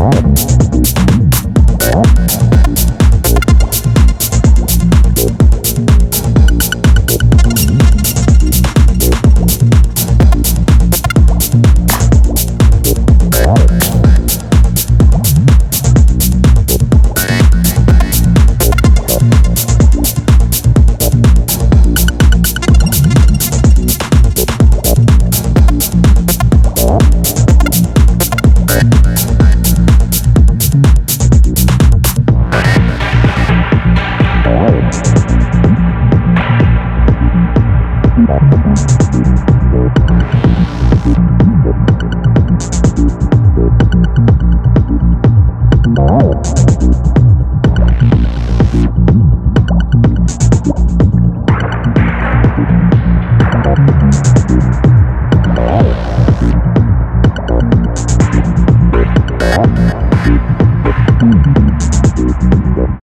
Wow.